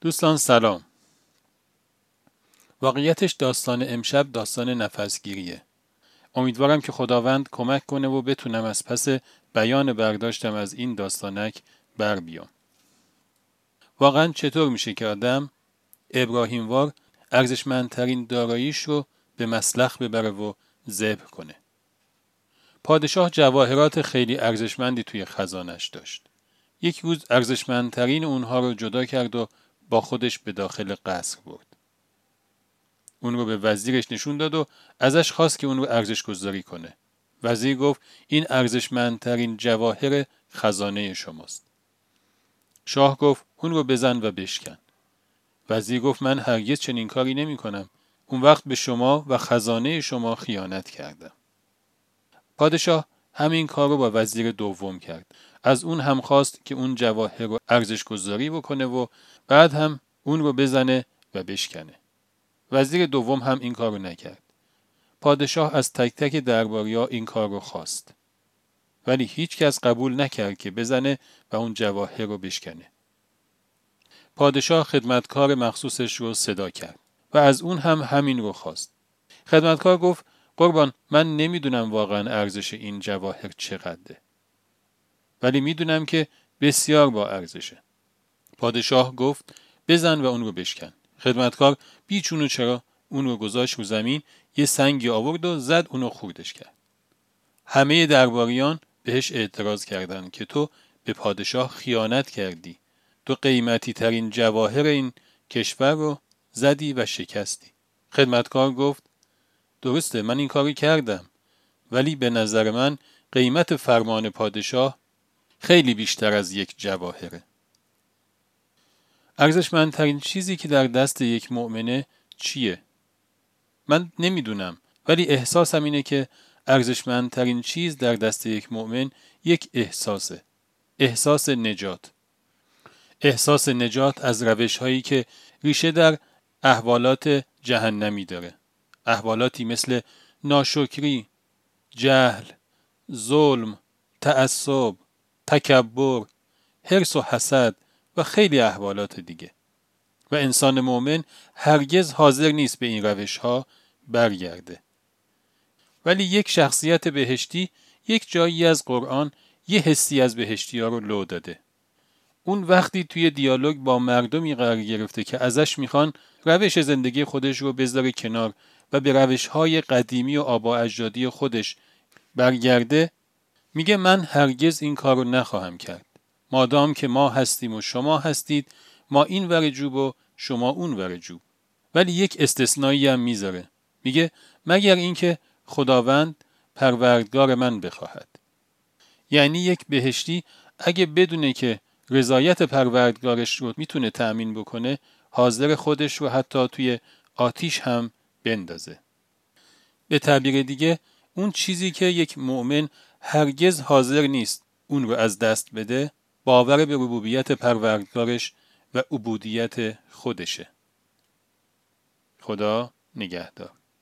دوستان سلام. واقعیتش داستان امشب داستان نفسگیریه. امیدوارم که خداوند کمک کنه و بتونم از پس بیان برداشتم از این داستانک بر بیام. واقعا چطور میشه که آدم ابراهیموار ارزشمندترین داراییش رو به مسلخ ببره و ذبح کنه؟ پادشاه جواهرات خیلی ارزشمندی توی خزانش داشت. یک روز ارزشمندترین اونها رو جدا کرد و با خودش به داخل قصر برد. اون رو به وزیرش نشون داد و ازش خواست که اون رو ارزش گذاری کنه. وزیر گفت این ارزشمندترین جواهر خزانه شماست. شاه گفت اون رو بزن و بشکن. وزیر گفت من هرگز چنین کاری نمی کنم. اون وقت به شما و خزانه شما خیانت کردم. پادشاه همین کار رو با وزیر دوم کرد. از اون هم خواست که اون جواهر رو ارزش گذاری بکنه و بعد هم اون رو بزنه و بشکنه. وزیر دوم هم این کار رو نکرد. پادشاه از تک تک درباریا این کار رو خواست. ولی هیچ کس قبول نکرد که بزنه و اون جواهر رو بشکنه. پادشاه خدمتکار مخصوصش رو صدا کرد و از اون هم همین رو خواست. خدمتکار گفت قربان من نمی‌دونم واقعا ارزش این جواهر چقدره. ولی می‌دونم که بسیار با ارزشه. پادشاه گفت بزن و اون رو بشکن. خدمتکار بیچونو چرا اون رو گذاشت رو زمین یه سنگی آورد و زد اون رو خوردش کرد. همه درباریان بهش اعتراض کردند که تو به پادشاه خیانت کردی. تو قیمتی ترین جواهر این کشور رو زدی و شکستی. خدمتکار گفت درسته من این کاری کردم ولی به نظر من قیمت فرمان پادشاه خیلی بیشتر از یک جواهره. ارزشمندترین چیزی که در دست یک مؤمنه چیه؟ من نمی‌دونم ولی احساسم اینه که ارزشمندترین چیز در دست یک مؤمن یک احساسه. احساس نجات. احساس نجات از روش هایی که ریشه در احوالات جهنمی داره. احوالاتی مثل ناشکری، جهل، ظلم، تعصب، تکبر، حرس و حسد و خیلی احوالات دیگه. و انسان مؤمن هرگز حاضر نیست به این روش ها برگرده. ولی یک شخصیت بهشتی یک جایی از قرآن یه حسی از بهشتی ها رو لو داده. اون وقتی توی دیالوگ با مردمی قرار گرفته که ازش می‌خوان روش زندگی خودش رو بذاره کنار و به روش های قدیمی و آبا اجدادی خودش برگرده میگه من هرگز این کار رو نخواهم کرد. مادام که ما هستیم و شما هستید ما این ور جوب و شما اون ور جوب. ولی یک استثنایی هم می‌ذاره. میگه مگر اینکه خداوند پروردگار من بخواهد. یعنی یک بهشتی اگه بدونه که رضایت پروردگارش رو می‌تونه تأمین بکنه حاضر خودش رو حتی توی آتیش هم بندازه. به تعبیر دیگه اون چیزی که یک مؤمن هرگز حاضر نیست اون رو از دست بده باور به ربوبیت پروردگارش و عبودیت خودشه. خدا نگهدار.